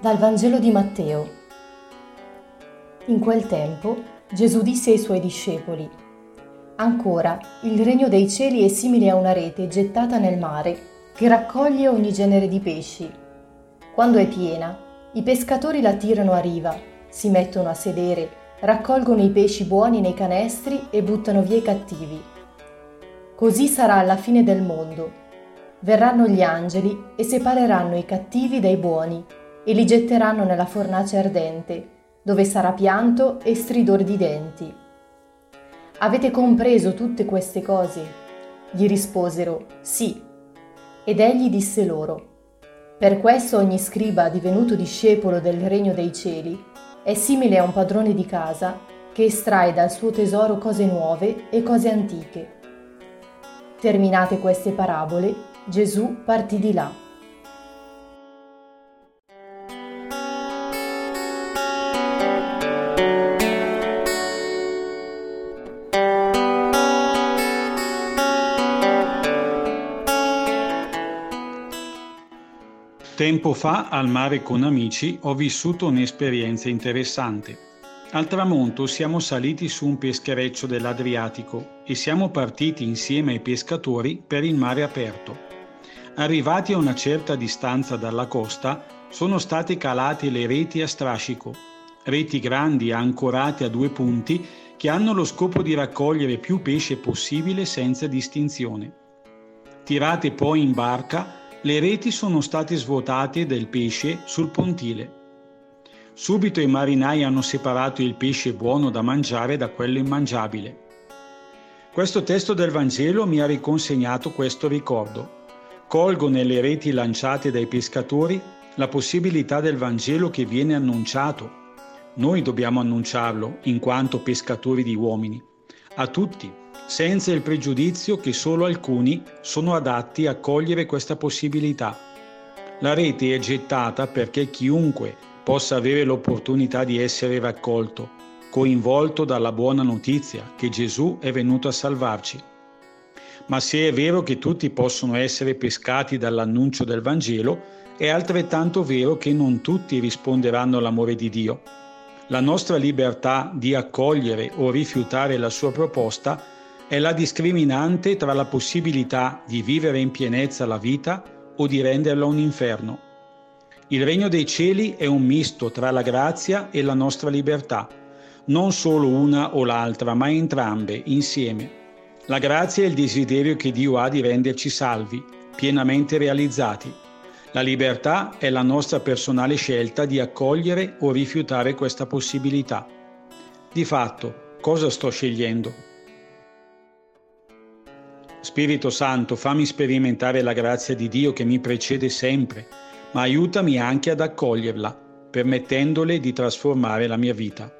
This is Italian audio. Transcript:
Dal Vangelo di Matteo. In quel tempo Gesù disse ai suoi discepoli, Ancora, il regno dei cieli è simile a una rete gettata nel mare che raccoglie ogni genere di pesci. Quando è piena, i pescatori la tirano a riva, si mettono a sedere, raccolgono i pesci buoni nei canestri e buttano via i cattivi. Così sarà alla fine del mondo Verranno gli angeli e separeranno i cattivi dai buoni e li getteranno nella fornace ardente, dove sarà pianto e stridor di denti. Avete compreso tutte queste cose? Gli risposero, sì. Ed egli disse loro, per questo ogni scriba divenuto discepolo del regno dei cieli è simile a un padrone di casa che estrae dal suo tesoro cose nuove e cose antiche. Terminate queste parabole, Gesù partì di là. Tempo fa al mare con amici ho vissuto un'esperienza interessante. Al tramonto siamo saliti su un peschereccio dell'Adriatico e siamo partiti insieme ai pescatori per il mare aperto. Arrivati a una certa distanza dalla costa, sono state calate le reti a strascico, reti grandi ancorate a due punti che hanno lo scopo di raccogliere più pesce possibile senza distinzione. Tirate poi in barca, le reti sono state svuotate del pesce sul pontile. Subito i marinai hanno separato il pesce buono da mangiare da quello immangiabile. Questo testo del Vangelo mi ha riconsegnato questo ricordo. Colgo nelle reti lanciate dai pescatori la possibilità del Vangelo che viene annunciato. Noi dobbiamo annunciarlo in quanto pescatori di uomini, a tutti, senza il pregiudizio che solo alcuni sono adatti a cogliere questa possibilità. La rete è gettata perché chiunque possa avere l'opportunità di essere raccolto, coinvolto dalla buona notizia che Gesù è venuto a salvarci. Ma se è vero che tutti possono essere pescati dall'annuncio del Vangelo, è altrettanto vero che non tutti risponderanno all'amore di Dio. La nostra libertà di accogliere o rifiutare la sua proposta è la discriminante tra la possibilità di vivere in pienezza la vita o di renderla un inferno. Il regno dei cieli è un misto tra la grazia e la nostra libertà, non solo una o l'altra, ma entrambe insieme. La grazia è il desiderio che Dio ha di renderci salvi, pienamente realizzati. La libertà è la nostra personale scelta di accogliere o rifiutare questa possibilità. Di fatto, cosa sto scegliendo? Spirito Santo, fammi sperimentare la grazia di Dio che mi precede sempre, ma aiutami anche ad accoglierla, permettendole di trasformare la mia vita.